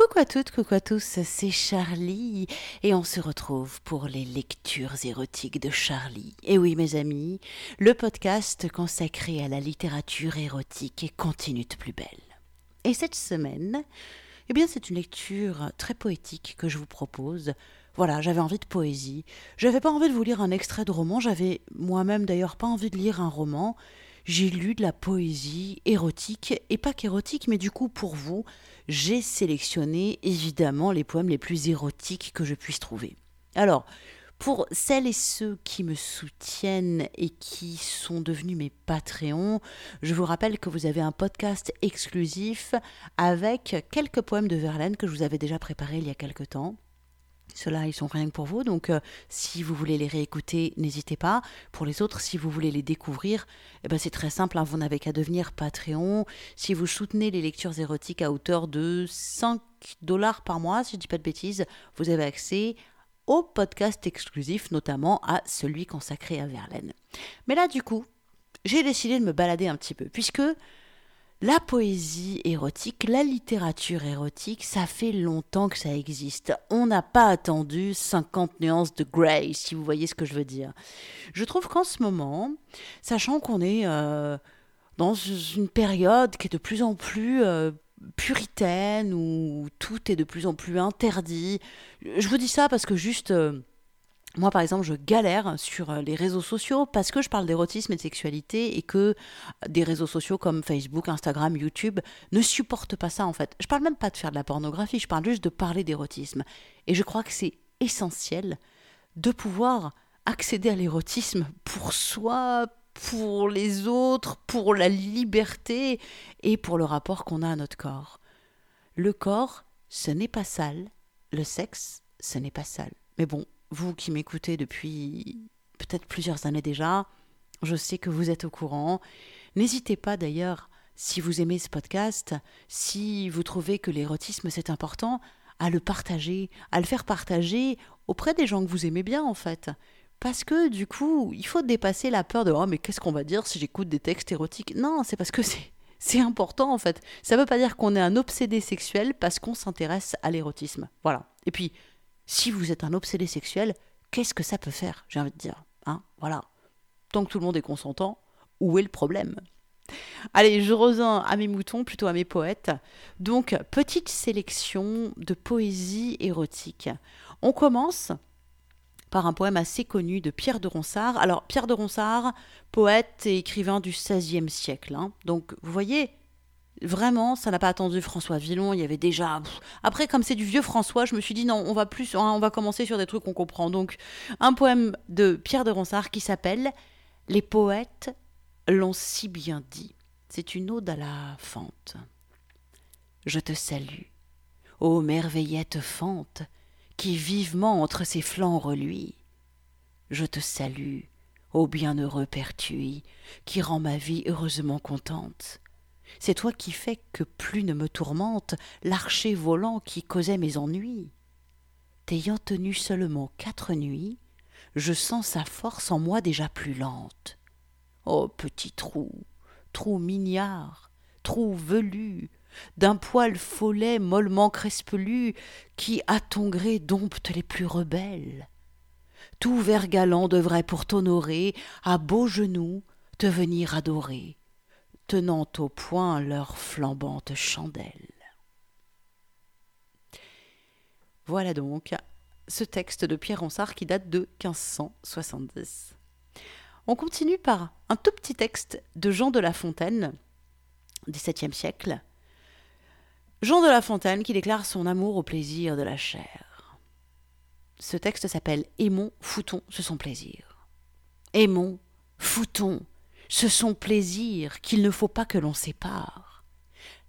Coucou à toutes, coucou à tous, c'est Charlie et on se retrouve pour les lectures érotiques de Charlie. Et oui mes amis, le podcast consacré à la littérature érotique et continue de plus belle. Et cette semaine, eh bien c'est une lecture très poétique que je vous propose. Voilà, j'avais envie de poésie. J'avais pas envie de vous lire un extrait de roman, j'avais moi-même d'ailleurs pas envie de lire un roman j'ai lu de la poésie érotique, et pas qu'érotique, mais du coup pour vous, j'ai sélectionné évidemment les poèmes les plus érotiques que je puisse trouver. Alors, pour celles et ceux qui me soutiennent et qui sont devenus mes Patreons, je vous rappelle que vous avez un podcast exclusif avec quelques poèmes de Verlaine que je vous avais déjà préparés il y a quelque temps. Ceux-là, ils sont rien que pour vous, donc euh, si vous voulez les réécouter, n'hésitez pas. Pour les autres, si vous voulez les découvrir, eh ben, c'est très simple, hein, vous n'avez qu'à devenir Patreon. Si vous soutenez les lectures érotiques à hauteur de 5 dollars par mois, si je ne dis pas de bêtises, vous avez accès au podcast exclusif, notamment à celui consacré à Verlaine. Mais là, du coup, j'ai décidé de me balader un petit peu, puisque la poésie érotique, la littérature érotique, ça fait longtemps que ça existe. On n'a pas attendu 50 nuances de Grey, si vous voyez ce que je veux dire. Je trouve qu'en ce moment, sachant qu'on est euh, dans une période qui est de plus en plus euh, puritaine, où tout est de plus en plus interdit, je vous dis ça parce que juste... Euh, moi, par exemple, je galère sur euh, les réseaux sociaux parce que je parle d'érotisme et de sexualité et que euh, des réseaux sociaux comme Facebook, Instagram, YouTube ne supportent pas ça en fait. Je parle même pas de faire de la pornographie, je parle juste de parler d'érotisme. Et je crois que c'est essentiel de pouvoir accéder à l'érotisme pour soi, pour les autres, pour la liberté et pour le rapport qu'on a à notre corps. Le corps, ce n'est pas sale. Le sexe, ce n'est pas sale. Mais bon, vous qui m'écoutez depuis peut-être plusieurs années déjà, je sais que vous êtes au courant. N'hésitez pas d'ailleurs, si vous aimez ce podcast, si vous trouvez que l'érotisme c'est important, à le partager, à le faire partager auprès des gens que vous aimez bien en fait. Parce que du coup, il faut dépasser la peur de oh mais qu'est-ce qu'on va dire si j'écoute des textes érotiques? Non, c'est parce que c'est c'est important en fait. Ça ne veut pas dire qu'on est un obsédé sexuel parce qu'on s'intéresse à l'érotisme. Voilà. Et puis, si vous êtes un obsédé sexuel, qu'est-ce que ça peut faire J'ai envie de dire. Hein voilà. Tant que tout le monde est consentant, où est le problème? Allez, je reviens à mes moutons, plutôt à mes poètes. Donc, petite sélection de poésie érotique. On commence par un poème assez connu de Pierre de Ronsard. Alors, Pierre de Ronsard, poète et écrivain du XVIe siècle. Hein. Donc, vous voyez, Vraiment, ça n'a pas attendu François Villon. Il y avait déjà. Après, comme c'est du vieux François, je me suis dit non, on va plus, hein, on va commencer sur des trucs qu'on comprend. Donc, un poème de Pierre de Ronsard qui s'appelle Les poètes l'ont si bien dit. C'est une ode à la fente. Je te salue, ô merveillette fente, qui vivement entre ses flancs reluit. Je te salue, ô bienheureux pertuis, qui rend ma vie heureusement contente. C'est toi qui fais que plus ne me tourmente l'archer volant qui causait mes ennuis. T'ayant tenu seulement quatre nuits, je sens sa force en moi déjà plus lente. Ô petit trou, trou mignard, trou velu, d'un poil follet mollement crespelu, qui à ton gré dompte les plus rebelles. Tout vers galant devrait pour t'honorer, à beaux genoux, te venir adorer tenant au poing leur flambante chandelle. Voilà donc ce texte de Pierre Ronsard qui date de 1570. On continue par un tout petit texte de Jean de La Fontaine, XVIIe siècle. Jean de La Fontaine qui déclare son amour au plaisir de la chair. Ce texte s'appelle Aimons, foutons, ce sont plaisir. Aimons, foutons, ce sont plaisirs qu'il ne faut pas que l'on sépare.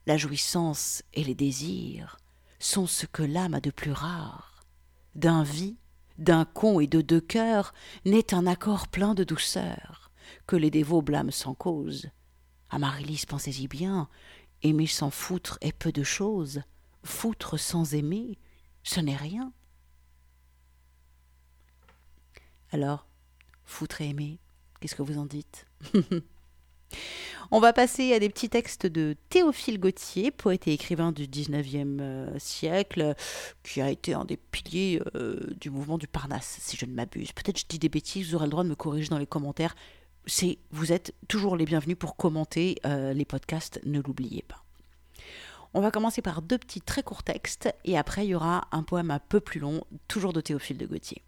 La jouissance et les désirs sont ce que l'âme a de plus rare. D'un vie, d'un con et de deux cœurs naît un accord plein de douceur, que les dévots blâment sans cause. Amaryllis, pensez-y bien, aimer sans foutre est peu de chose, foutre sans aimer, ce n'est rien. Alors, foutre et aimer, Qu'est-ce que vous en dites On va passer à des petits textes de Théophile Gautier, poète et écrivain du 19e euh, siècle, qui a été un des piliers euh, du mouvement du Parnasse, si je ne m'abuse. Peut-être je dis des bêtises, vous aurez le droit de me corriger dans les commentaires. C'est, vous êtes toujours les bienvenus pour commenter euh, les podcasts, ne l'oubliez pas. On va commencer par deux petits très courts textes et après il y aura un poème un peu plus long, toujours de Théophile de Gautier.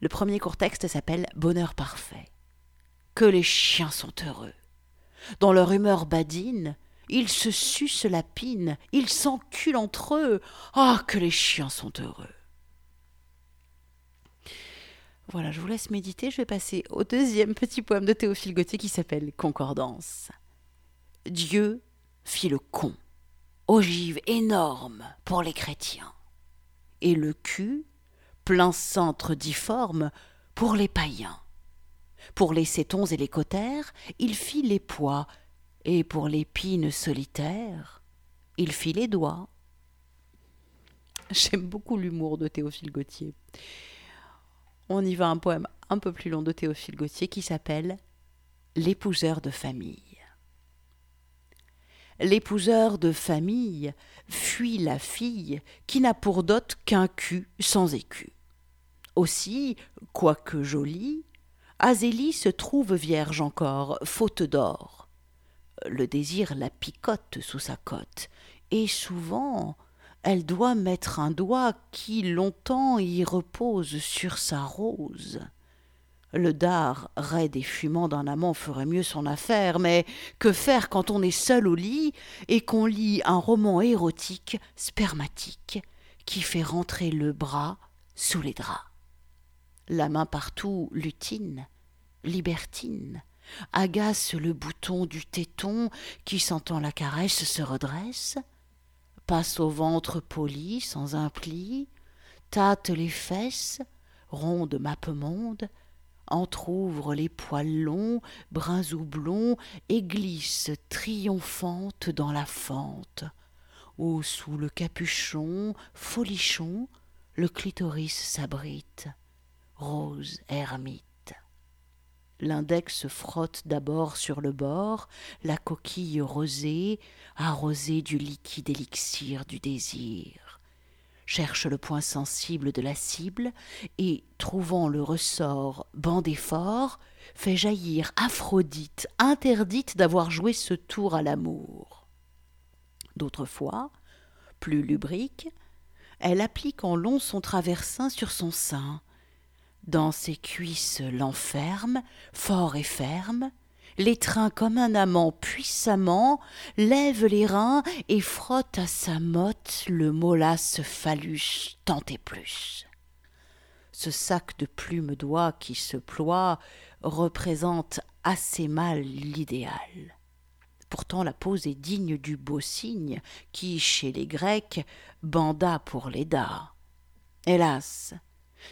Le premier court texte s'appelle Bonheur parfait. Que les chiens sont heureux. Dans leur humeur badine, ils se sucent la pine, ils s'enculent entre eux. Ah, que les chiens sont heureux. Voilà, je vous laisse méditer. Je vais passer au deuxième petit poème de Théophile Gautier qui s'appelle Concordance. Dieu fit le con, ogive énorme pour les chrétiens, et le cul, plein centre difforme, pour les païens. Pour les cétons et les cotères, il fit les pois, et pour l'épine solitaire, il fit les doigts. J'aime beaucoup l'humour de Théophile Gautier. On y va un poème un peu plus long de Théophile Gautier qui s'appelle L'épouseur de famille. L'épouseur de famille fuit la fille qui n'a pour dot qu'un cul sans écu. Aussi, quoique jolie, Azélie se trouve vierge encore, faute d'or. Le désir la picote sous sa cotte, et souvent elle doit mettre un doigt qui longtemps y repose sur sa rose. Le dard, raide et fumant d'un amant, ferait mieux son affaire, mais que faire quand on est seul au lit et qu'on lit un roman érotique, spermatique, qui fait rentrer le bras sous les draps? La main partout lutine, libertine, agace le bouton du téton qui, sentant la caresse, se redresse, passe au ventre poli sans un pli, tâte les fesses, ronde mappemonde, entr'ouvre les poils longs, bruns ou blonds, et glisse triomphante dans la fente, où sous le capuchon folichon le clitoris s'abrite rose ermite. L'index frotte d'abord sur le bord, la coquille rosée, arrosée du liquide élixir du désir. Cherche le point sensible de la cible et, trouvant le ressort bandé fort, fait jaillir Aphrodite, interdite d'avoir joué ce tour à l'amour. D'autres fois, plus lubrique, elle applique en long son traversin sur son sein, dans ses cuisses l'enferme, fort et ferme, l'étreint comme un amant puissamment, lève les reins et frotte à sa motte le molasse phallus tant et plus. Ce sac de plumes d'oie qui se ploie représente assez mal l'idéal. Pourtant la pose est digne du beau signe qui, chez les Grecs, banda pour les Hélas,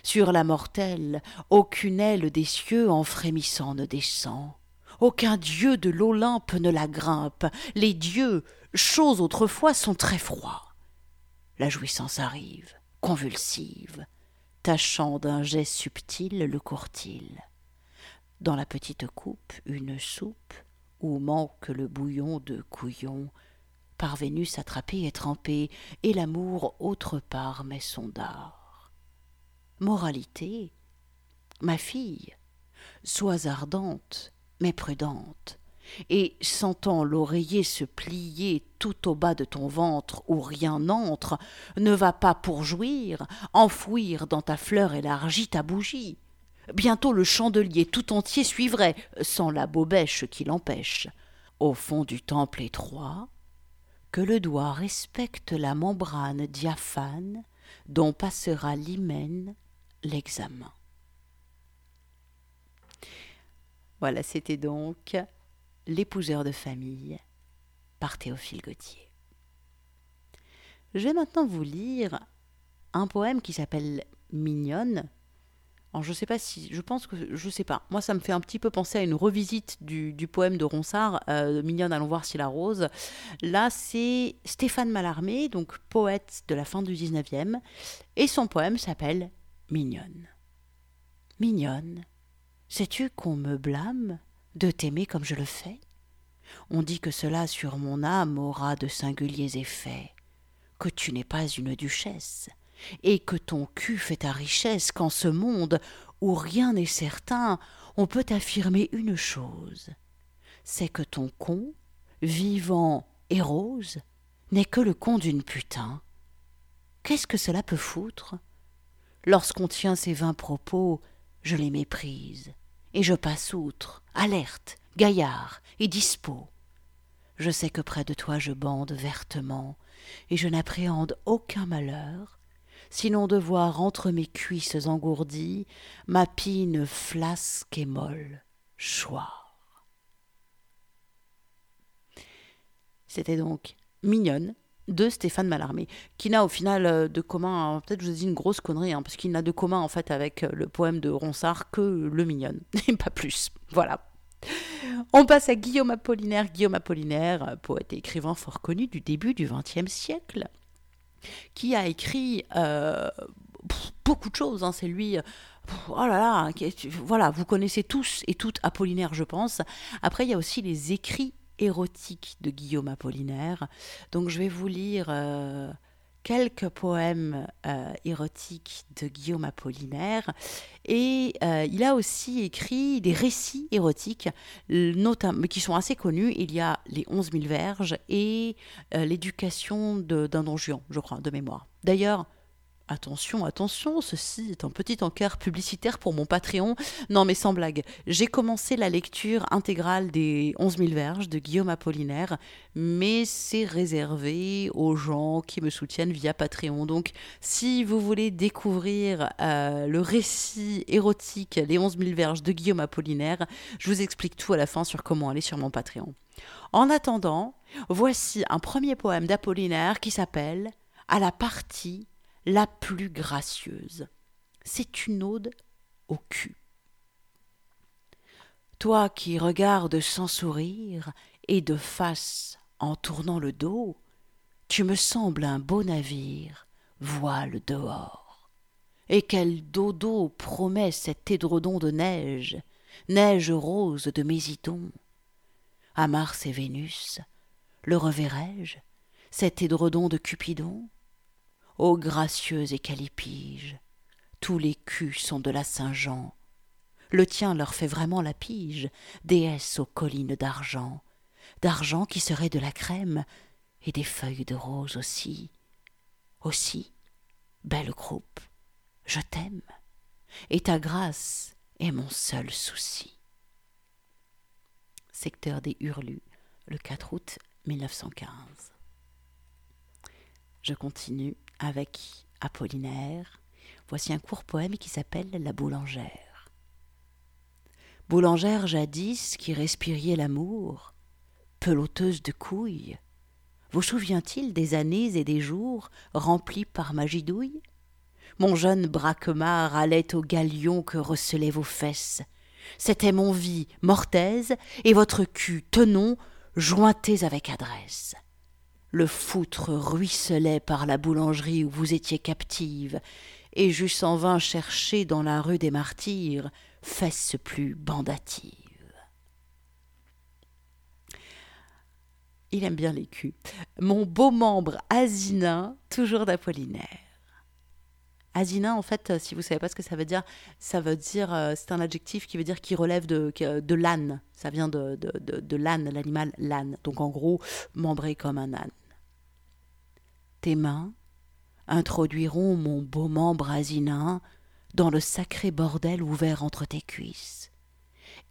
sur la mortelle, aucune aile des cieux en frémissant ne descend. Aucun dieu de l'Olympe ne la grimpe. Les dieux, choses autrefois, sont très froids. La jouissance arrive, convulsive, tâchant d'un jet subtil le courtil. Dans la petite coupe, une soupe, où manque le bouillon de couillon, par Vénus attrapé et trempé, et l'amour autre part met son dard. Moralité. Ma fille, sois ardente, mais prudente, et sentant l'oreiller se plier tout au bas de ton ventre où rien n'entre, ne va pas pour jouir, enfouir dans ta fleur élargie ta bougie. Bientôt le chandelier tout entier suivrait, sans la bobèche qui l'empêche. Au fond du temple étroit, que le doigt respecte la membrane diaphane dont passera l'hymen l'examen. Voilà, c'était donc L'épouseur de famille par Théophile Gautier. Je vais maintenant vous lire un poème qui s'appelle Mignonne alors je sais pas si, je pense que, je sais pas. Moi, ça me fait un petit peu penser à une revisite du, poème de Ronsard, euh, Mignonne, allons voir si la rose. Là, c'est Stéphane Mallarmé, donc poète de la fin du 19e, et son poème s'appelle Mignonne. Mignonne, sais-tu qu'on me blâme de t'aimer comme je le fais? On dit que cela sur mon âme aura de singuliers effets, que tu n'es pas une duchesse, et que ton cul fait ta richesse, qu'en ce monde où rien n'est certain, on peut affirmer une chose, c'est que ton con, vivant et rose, n'est que le con d'une putain. Qu'est-ce que cela peut foutre? Lorsqu'on tient ces vains propos, je les méprise, et je passe outre, alerte, gaillard et dispos. Je sais que près de toi je bande vertement, et je n'appréhende aucun malheur, sinon de voir entre mes cuisses engourdies ma pine flasque et molle choir. C'était donc mignonne de Stéphane Mallarmé, qui n'a au final euh, de commun, hein, peut-être je vous dis une grosse connerie, hein, parce qu'il n'a de commun en fait avec euh, le poème de Ronsard que le mignonne, et pas plus. Voilà. On passe à Guillaume Apollinaire. Guillaume Apollinaire, poète et écrivain fort connu du début du XXe siècle, qui a écrit euh, beaucoup de choses. Hein. C'est lui. Oh là là, voilà, vous connaissez tous et toutes Apollinaire, je pense. Après, il y a aussi les écrits érotiques de Guillaume Apollinaire. Donc, je vais vous lire euh, quelques poèmes euh, érotiques de Guillaume Apollinaire et euh, il a aussi écrit des récits érotiques notamment qui sont assez connus. Il y a les 11 000 verges et l'éducation d'un don Juan, je crois, de mémoire. D'ailleurs, Attention, attention, ceci est un petit encart publicitaire pour mon Patreon. Non, mais sans blague, j'ai commencé la lecture intégrale des 11 000 verges de Guillaume Apollinaire, mais c'est réservé aux gens qui me soutiennent via Patreon. Donc, si vous voulez découvrir euh, le récit érotique Les 11 000 verges de Guillaume Apollinaire, je vous explique tout à la fin sur comment aller sur mon Patreon. En attendant, voici un premier poème d'Apollinaire qui s'appelle À la partie la plus gracieuse. C'est une ode au cul. Toi qui regardes sans sourire et de face en tournant le dos, tu me sembles un beau navire, voile dehors. Et quel dodo promet cet édredon de neige, neige rose de Mésidon. À Mars et Vénus, le reverrai-je, cet édredon de Cupidon? Ô gracieuse et calipige, tous les culs sont de la Saint-Jean. Le tien leur fait vraiment la pige, déesse aux collines d'argent, d'argent qui serait de la crème, et des feuilles de rose aussi. Aussi, belle groupe, je t'aime, et ta grâce est mon seul souci. Secteur des Hurlus, le 4 août 1915. Je continue avec Apollinaire. Voici un court poème qui s'appelle La boulangère. Boulangère jadis qui respiriez l'amour, peloteuse de couilles, vous souvient-il des années et des jours remplis par ma gidouille Mon jeune braquemar allait au galion que recelaient vos fesses. C'était mon vie mortaise et votre cul tenon jointés avec adresse. Le foutre ruisselait par la boulangerie où vous étiez captive, et j'eusse en vain cherché dans la rue des martyrs fesses plus bandatives. Il aime bien les culs. Mon beau membre asinin, toujours d'Apollinaire. Asinin, en fait, si vous savez pas ce que ça veut dire, ça veut dire, euh, c'est un adjectif qui veut dire qui relève de, de l'âne. Ça vient de, l'âne, l'animal l'âne. Donc en gros, membré comme un âne. Tes mains introduiront mon beau membre asinin dans le sacré bordel ouvert entre tes cuisses.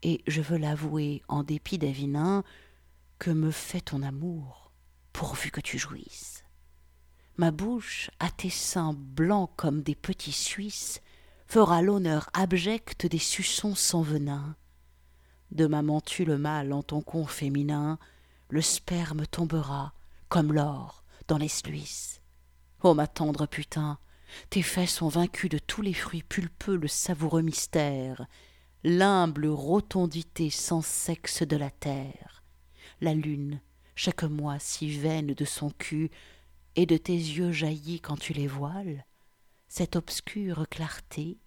Et je veux l'avouer, en dépit des vinins, que me fait ton amour, pourvu que tu jouisses. Ma bouche, à tes seins blancs comme des petits Suisses, fera l'honneur abject des suçons sans venin. De ma mantule mâle en ton con féminin, le sperme tombera, comme l'or, dans les sluices. Ô ma tendre putain, tes fesses ont vaincu de tous les fruits pulpeux le savoureux mystère, l'humble rotondité sans sexe de la terre. La lune, chaque mois si vaine de son cul, et de tes yeux jaillit quand tu les voiles, cette obscure clarté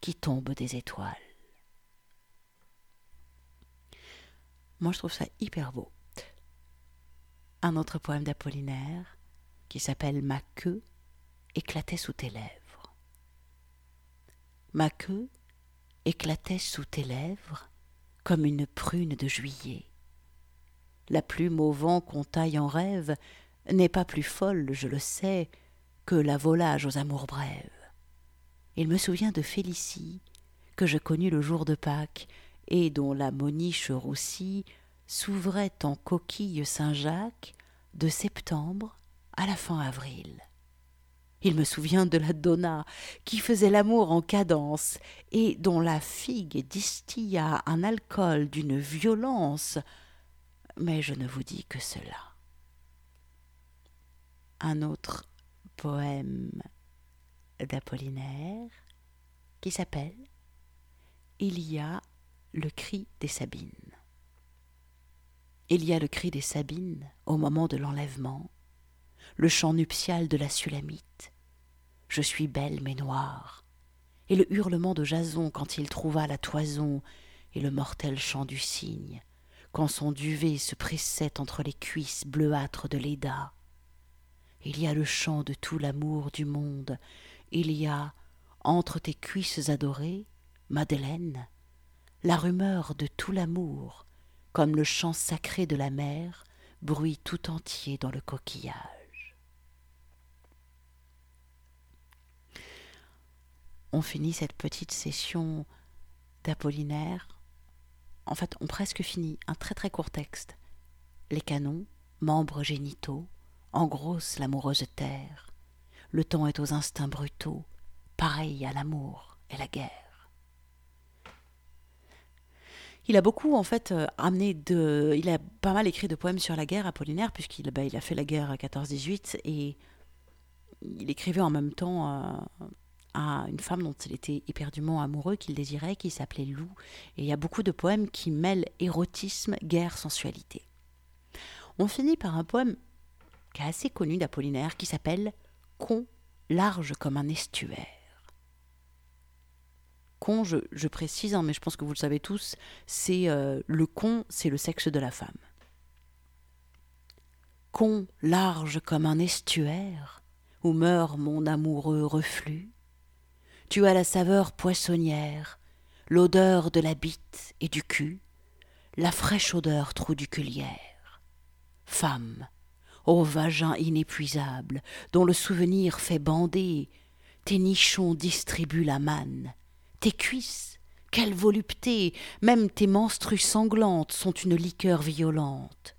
qui tombe des étoiles. Moi, je trouve ça hyper beau. un autre poème d'Apollinaire qui s'appelle Ma queue éclatait sous tes lèvres. Ma queue éclatait sous tes lèvres comme une prune de juillet. La plume au vent qu'on taille en rêve n'est pas plus folle, je le sais, que la volage aux amours brèves. Il me souvient de Félicie, que je connus le jour de Pâques, et dont la moniche roussie s'ouvrait en coquille Saint-Jacques de septembre à la fin avril. Il me souvient de la Donna qui faisait l'amour en cadence et dont la figue distilla un alcool d'une violence. Mais je ne vous dis que cela. Un autre poème d'Apollinaire qui s'appelle Il y a le cri des Sabines. Il y a le cri des Sabines au moment de l'enlèvement, le chant nuptial de la Sulamite. Je suis belle mais noire, et le hurlement de Jason quand il trouva la toison, et le mortel chant du cygne, quand son duvet se pressait entre les cuisses bleuâtres de Léda. Il y a le chant de tout l'amour du monde, il y a, entre tes cuisses adorées, Madeleine, la rumeur de tout l'amour, comme le chant sacré de la mer, bruit tout entier dans le coquillage. On finit cette petite session d'Apollinaire. En fait, on presque finit un très très court texte. Les canons, membres génitaux, engrossent l'amoureuse terre. Le temps est aux instincts brutaux, pareil à l'amour et la guerre. Il a beaucoup en fait euh, amené de, il a pas mal écrit de poèmes sur la guerre Apollinaire puisqu'il bah, a fait la guerre à 14-18 et il écrivait en même temps euh, à une femme dont il était éperdument amoureux, qu'il désirait, qui s'appelait Lou. Et il y a beaucoup de poèmes qui mêlent érotisme, guerre, sensualité. On finit par un poème est assez connu d'Apollinaire qui s'appelle Con large comme un estuaire con, je, précise, hein, mais je pense que vous le savez tous, c'est euh, le con, c'est le sexe de la femme. Con large comme un estuaire, où meurt mon amoureux reflux, tu as la saveur poissonnière, l'odeur de la bite et du cul, la fraîche odeur trouduculière. Femme, ô vagin inépuisable, dont le souvenir fait bander, tes nichons distribuent la manne, tes cuisses, quelle volupté, même tes menstrues sanglantes sont une liqueur violente.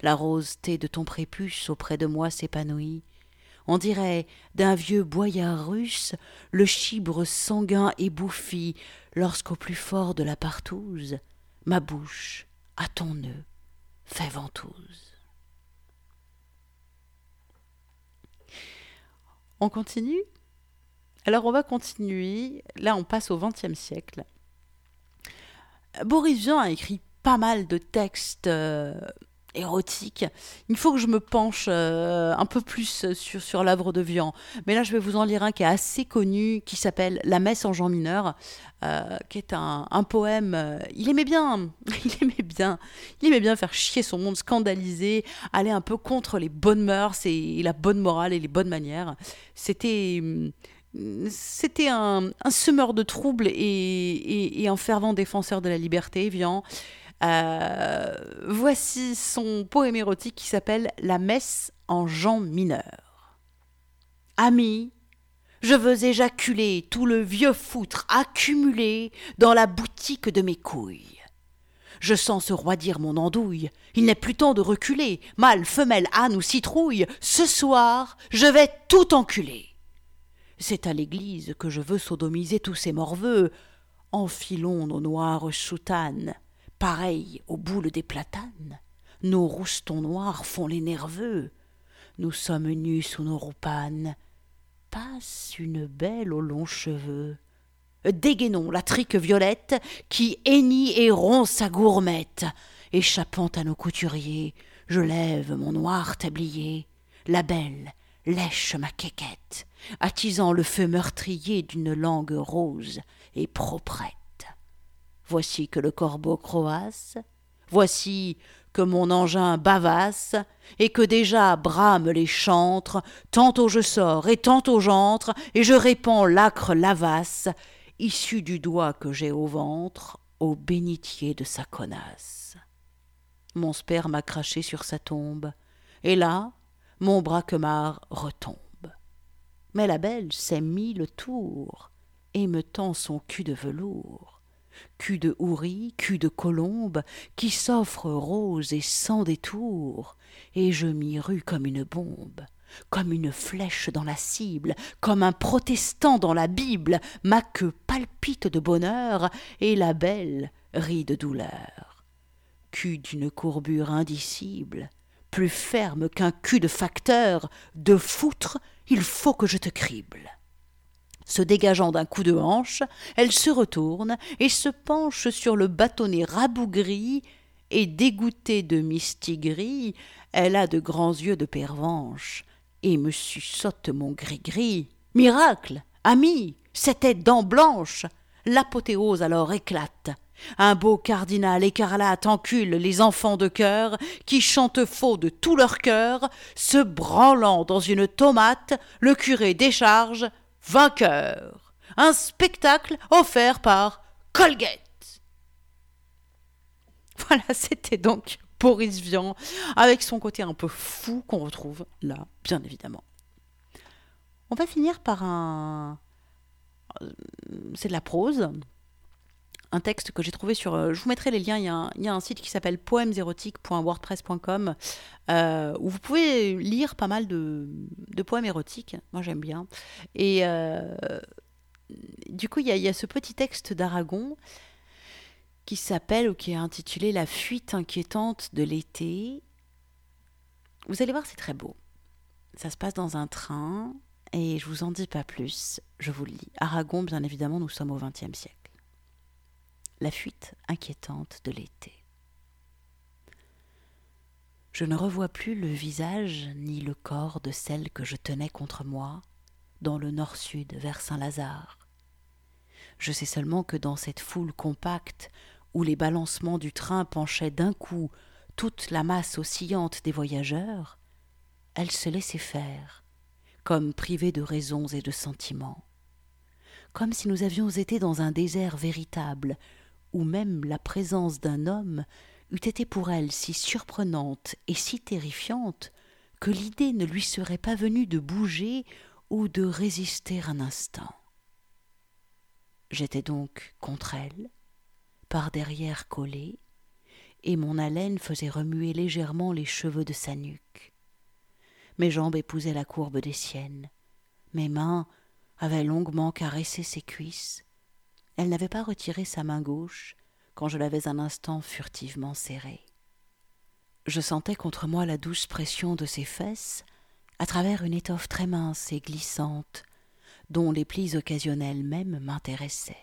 La rose thé de ton prépuce auprès de moi s'épanouit. On dirait d'un vieux boyard russe le chibre sanguin ébouffi lorsqu'au plus fort de la partouze, ma bouche, à ton nœud, fait ventouse. On continue? Alors on va continuer. Là, on passe au XXe siècle. Boris Vian a écrit pas mal de textes euh, érotiques. Il faut que je me penche euh, un peu plus sur, sur l'œuvre de Vian. Mais là, je vais vous en lire un qui est assez connu, qui s'appelle La messe en Jean mineur, euh, qui est un, un poème. il aimait bien, il aimait bien, il aimait bien faire chier son monde, scandaliser, aller un peu contre les bonnes mœurs et la bonne morale et les bonnes manières. C'était hum, c'était un, semeur de troubles et, un fervent défenseur de la liberté, Vian. Euh, voici son poème érotique qui s'appelle La messe en Jean mineur. Ami, je veux éjaculer tout le vieux foutre accumulé dans la boutique de mes couilles. Je sens se roidir mon andouille. Il n'est plus temps de reculer. Mâle, femelle, âne ou citrouille, ce soir, je vais tout enculer. C'est à l'église que je veux sodomiser tous ces morveux. Enfilons nos noires soutanes, pareilles aux boules des platanes. Nos roustons noirs font les nerveux. Nous sommes nus sous nos roupanes. Passe une belle aux longs cheveux. Dégainons la trique violette qui hennit et rompt sa gourmette. Échappant à nos couturiers, je lève mon noir tablier. La belle, lèche ma quéquette, attisant le feu meurtrier d'une langue rose et proprette. Voici que le corbeau croasse, voici que mon engin bavasse, et que déjà brament les chantres, tantôt je sors et tantôt j'entre, et je répands l'âcre lavasse, issue du doigt que j'ai au ventre, au bénitier de sa connasse. Mon sperme a craché sur sa tombe, et là, mon braquemar retombe. Mais la belle s'est mis le tour, et me tend son cul de velours cul de houris, cul de colombe, qui s'offre rose et sans détour, et je m'y rue comme une bombe, comme une flèche dans la cible, comme un protestant dans la Bible, ma queue palpite de bonheur, et la belle rit de douleur. Cul d'une courbure indicible, plus ferme qu'un cul de facteur, de foutre, il faut que je te crible. Se dégageant d'un coup de hanche, elle se retourne et se penche sur le bâtonnet rabougri, et dégoûtée de mistigris, elle a de grands yeux de pervenche, et me suçote mon gris-gris. Miracle Ami C'était dents blanches L'apothéose alors éclate. Un beau cardinal écarlate encule les enfants de cœur qui chantent faux de tout leur cœur, se branlant dans une tomate, le curé décharge vainqueur. Un spectacle offert par Colgate. Voilà, c'était donc Boris Vian, avec son côté un peu fou qu'on retrouve là, bien évidemment. On va finir par un. Euh, c'est de la prose un texte que j'ai trouvé sur. Euh, je vous mettrai les liens. Il y a un, site qui s'appelle poèmesérotiques.wordpress.com euh, où vous pouvez lire pas mal de, poèmes érotiques. Moi, j'aime bien. Et euh, du coup, il y, a, ce petit texte d'Aragon qui s'appelle ou qui est intitulé La fuite inquiétante de l'été. Vous allez voir, c'est très beau. Ça se passe dans un train et je vous en dis pas plus. Je vous le lis. Aragon, bien évidemment, nous sommes au XXe siècle la fuite inquiétante de l'été. Je ne revois plus le visage ni le corps de celle que je tenais contre moi, dans le nord-sud vers Saint-Lazare. Je sais seulement que dans cette foule compacte, où les balancements du train penchaient d'un coup toute la masse oscillante des voyageurs, elle se laissait faire, comme privée de raisons et de sentiments, comme si nous avions été dans un désert véritable où même la présence d'un homme eût été pour elle si surprenante et si terrifiante que l'idée ne lui serait pas venue de bouger ou de résister un instant. J'étais donc contre elle, par derrière collée, et mon haleine faisait remuer légèrement les cheveux de sa nuque. Mes jambes épousaient la courbe des siennes, mes mains avaient longuement caressé ses cuisses, elle n'avait pas retiré sa main gauche quand je l'avais un instant furtivement serrée. Je sentais contre moi la douce pression de ses fesses à travers une étoffe très mince et glissante, dont les plis occasionnels même m'intéressaient.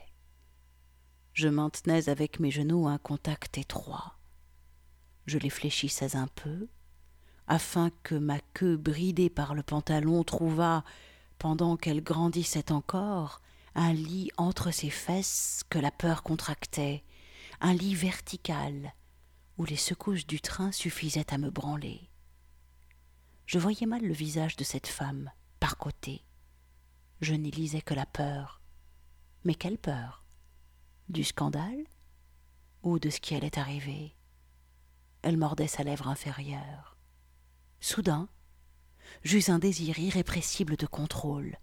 Je maintenais avec mes genoux un contact étroit. Je les fléchissais un peu, afin que ma queue bridée par le pantalon trouvât, pendant qu'elle grandissait encore, un lit entre ses fesses que la peur contractait, un lit vertical où les secousses du train suffisaient à me branler. Je voyais mal le visage de cette femme, par côté. Je n'y lisais que la peur. Mais quelle peur? Du scandale Ou de ce qui allait arriver? Elle mordait sa lèvre inférieure. Soudain, j'eus un désir irrépressible de contrôle.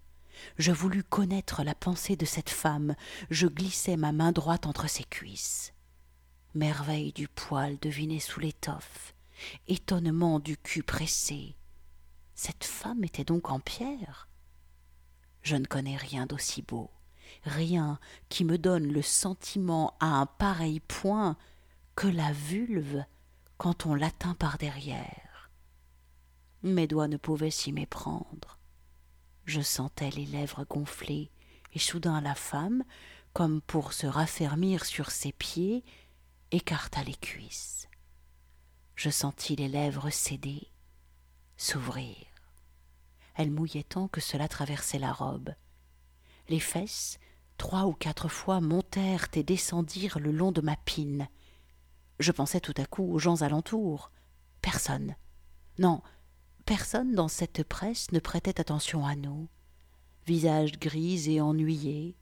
Je voulus connaître la pensée de cette femme, je glissai ma main droite entre ses cuisses. Merveille du poil deviné sous l'étoffe, étonnement du cul pressé. Cette femme était donc en pierre Je ne connais rien d'aussi beau, rien qui me donne le sentiment à un pareil point que la vulve quand on l'atteint par derrière. Mes doigts ne pouvaient s'y méprendre. Je sentais les lèvres gonflées, et soudain la femme, comme pour se raffermir sur ses pieds, écarta les cuisses. Je sentis les lèvres céder, s'ouvrir. Elle mouillait tant que cela traversait la robe. Les fesses, trois ou quatre fois, montèrent et descendirent le long de ma pine. Je pensais tout à coup aux gens alentours. Personne. Non, personne dans cette presse ne prêtait attention à nous. Visage gris et ennuyé,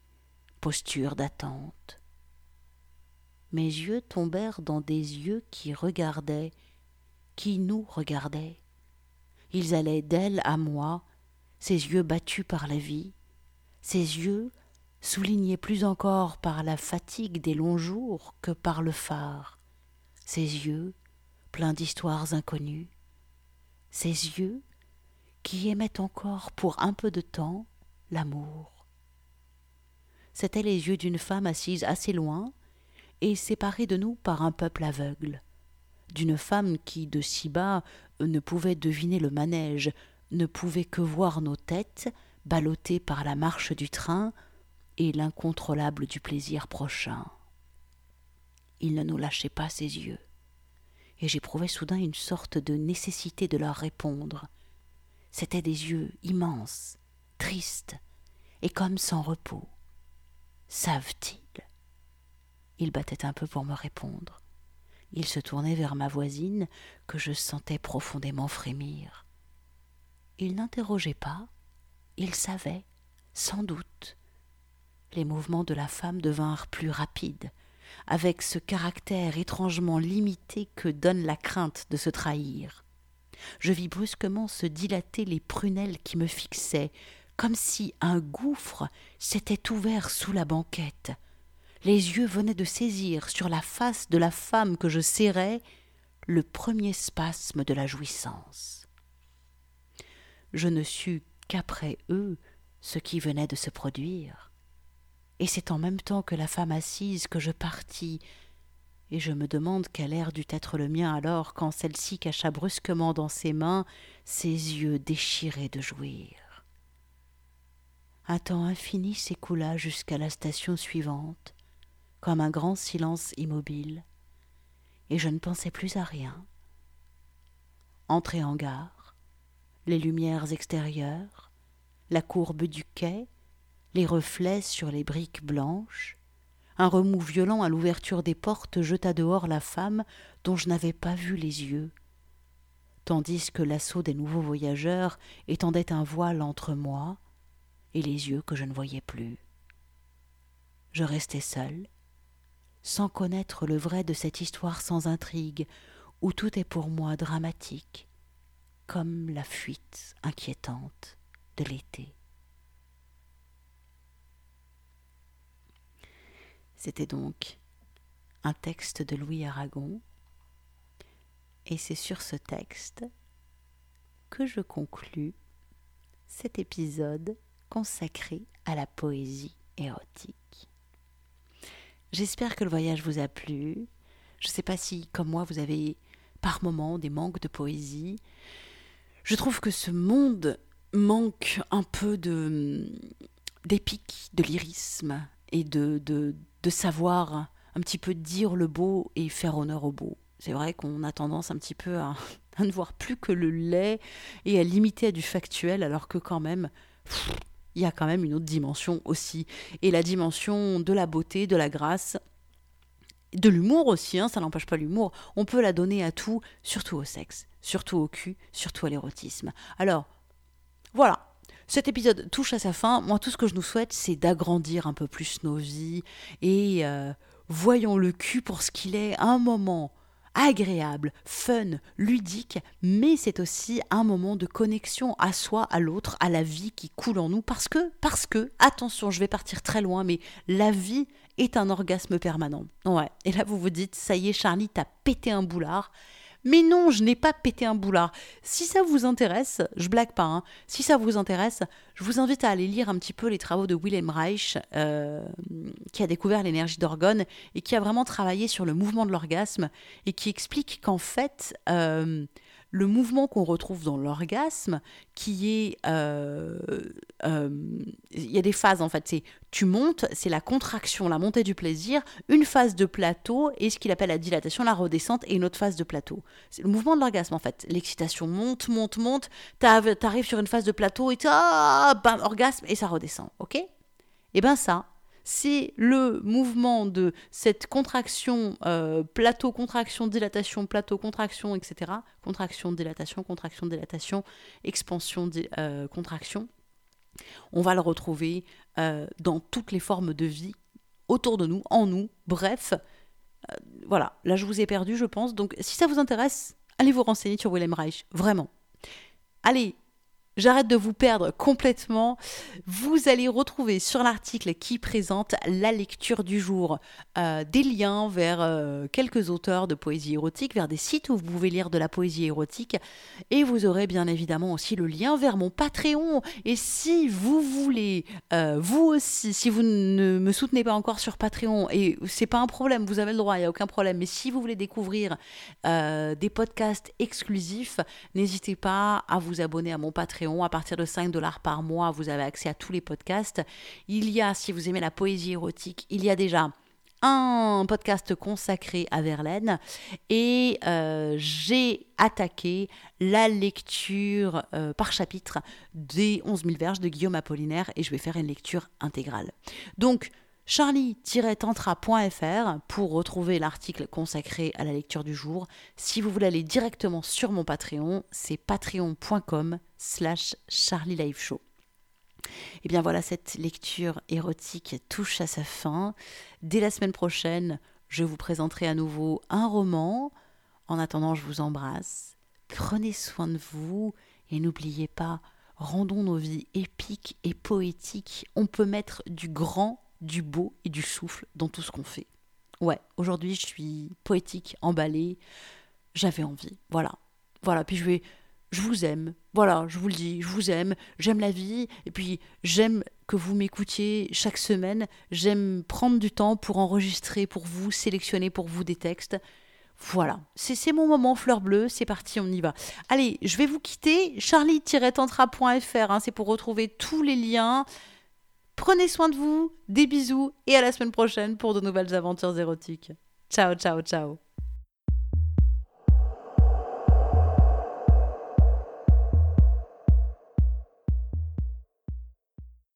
posture d'attente. Mes yeux tombèrent dans des yeux qui regardaient, qui nous regardaient. Ils allaient d'elle à moi, ses yeux battus par la vie, ses yeux soulignés plus encore par la fatigue des longs jours que par le phare, ses yeux pleins d'histoires inconnues, ses yeux qui aimaient encore pour un peu de temps l'amour. C'étaient les yeux d'une femme assise assez loin et séparée de nous par un peuple aveugle, d'une femme qui, de si bas, ne pouvait deviner le manège, ne pouvait que voir nos têtes, ballottées par la marche du train et l'incontrôlable du plaisir prochain. Il ne nous lâchait pas ses yeux, et j'éprouvais soudain une sorte de nécessité de leur répondre. C'étaient des yeux immenses, tristes, et comme sans repos. Savent-ils? Il battait un peu pour me répondre. Il se tournait vers ma voisine, que je sentais profondément frémir. Il n'interrogeait pas, il savait, sans doute. Les mouvements de la femme devinrent plus rapides, avec ce caractère étrangement limité que donne la crainte de se trahir. Je vis brusquement se dilater les prunelles qui me fixaient, comme si un gouffre s'était ouvert sous la banquette. Les yeux venaient de saisir sur la face de la femme que je serrais le premier spasme de la jouissance. Je ne sus qu'après eux ce qui venait de se produire. Et c'est en même temps que la femme assise que je partis, et je me demande quel air dut être le mien alors quand celle-ci cacha brusquement dans ses mains ses yeux déchirés de jouir. Un temps infini s'écoula jusqu'à la station suivante, comme un grand silence immobile, et je ne pensais plus à rien. Entré en gare, les lumières extérieures, la courbe du quai, les reflets sur les briques blanches, un remous violent à l'ouverture des portes jeta dehors la femme dont je n'avais pas vu les yeux, tandis que l'assaut des nouveaux voyageurs étendait un voile entre moi et les yeux que je ne voyais plus. Je restai seul, sans connaître le vrai de cette histoire sans intrigue, où tout est pour moi dramatique, comme la fuite inquiétante de l'été. C'était donc un texte de Louis Aragon, et c'est sur ce texte que je conclus cet épisode consacré à la poésie érotique. J'espère que le voyage vous a plu. Je ne sais pas si, comme moi, vous avez par moments des manques de poésie. Je trouve que ce monde manque un peu de d'épique, de lyrisme et de, de, de savoir un petit peu dire le beau et faire honneur au beau. C'est vrai qu'on a tendance un petit peu à, ne voir plus que le lait et à limiter à du factuel, alors que quand même, il y a quand même une autre dimension aussi. Et la dimension de la beauté, de la grâce, de l'humour aussi, hein, ça n'empêche pas l'humour. On peut la donner à tout, surtout au sexe, surtout au cul, surtout à l'érotisme. Alors, voilà. Cet épisode touche à sa fin. Moi, tout ce que je nous souhaite, c'est d'agrandir un peu plus nos vies et euh, voyons le cul pour ce qu'il est, un moment agréable, fun, ludique, mais c'est aussi un moment de connexion à soi, à l'autre, à la vie qui coule en nous, parce que, parce que, attention, je vais partir très loin, mais la vie est un orgasme permanent. Ouais, et là vous vous dites, ça y est, Charlie, t'as pété un boulard. Mais non, je n'ai pas pété un boulard. Si ça vous intéresse, je blague pas, hein, si ça vous intéresse, je vous invite à aller lire un petit peu les travaux de Wilhelm Reich, euh, qui a découvert l'énergie d'orgone et qui a vraiment travaillé sur le mouvement de l'orgasme et qui explique qu'en fait, euh, le mouvement qu'on retrouve dans l'orgasme, qui est... Euh, euh, il y a des phases en fait, c'est tu montes, c'est la contraction, la montée du plaisir, une phase de plateau et ce qu'il appelle la dilatation, la redescente et une autre phase de plateau. C'est le mouvement de l'orgasme en fait. L'excitation monte, monte, monte, t'arrives sur une phase de plateau et ah, bam, orgasme et ça redescend, ok? Et eh ben ça, c'est le mouvement de cette contraction, euh, plateau, contraction, dilatation, plateau, contraction, etc. Contraction, dilatation, contraction, dilatation, expansion, euh, contraction. On va le retrouver euh, dans toutes les formes de vie autour de nous, en nous, bref. voilà, là je vous ai perdu, je pense. Donc si ça vous intéresse, allez vous renseigner sur Willem Reich, vraiment. Allez, J'arrête de vous perdre complètement. Vous allez retrouver sur l'article qui présente la lecture du jour euh, des liens vers euh, quelques auteurs de poésie érotique, vers des sites où vous pouvez lire de la poésie érotique. Et vous aurez bien évidemment aussi le lien vers mon Patreon. Et si vous voulez, euh, vous aussi, si vous ne me soutenez pas encore sur Patreon, et c'est pas un problème, vous avez le droit, il n'y a aucun problème. Mais si vous voulez découvrir des podcasts exclusifs, n'hésitez pas à vous abonner à mon Patreon à partir de 5 dollars par mois, vous avez accès à tous les podcasts. Il y a, si vous aimez la poésie érotique, il y a déjà un podcast consacré à Verlaine et euh, j'ai attaqué la lecture euh, par chapitre des 11 000 verges de Guillaume Apollinaire et je vais faire une lecture intégrale. Donc, charlie-tantra.fr pour retrouver l'article consacré à la lecture du jour. Si vous voulez aller directement sur mon Patreon, c'est patreon.com slash charlieliveshow. Et eh bien voilà, cette lecture érotique touche à sa fin. Dès la semaine prochaine, je vous présenterai à nouveau un roman. En attendant, je vous embrasse. Prenez soin de vous et n'oubliez pas, rendons nos vies épiques et poétiques. On peut mettre du grand du beau et du souffle dans tout ce qu'on fait. Ouais, aujourd'hui je suis poétique, emballée, j'avais envie, voilà. Voilà, puis je vais, je vous aime, voilà, je vous le dis, je vous aime, j'aime la vie, et puis j'aime que vous m'écoutiez chaque semaine, j'aime prendre du temps pour enregistrer pour vous, sélectionner pour vous des textes. Voilà, c'est mon moment fleur bleue, c'est parti, on y va. Allez, je vais vous quitter, charlie-tantra.fr, hein, c'est pour retrouver tous les liens. Prenez soin de vous, des bisous et à la semaine prochaine pour de nouvelles aventures érotiques. Ciao, ciao, ciao.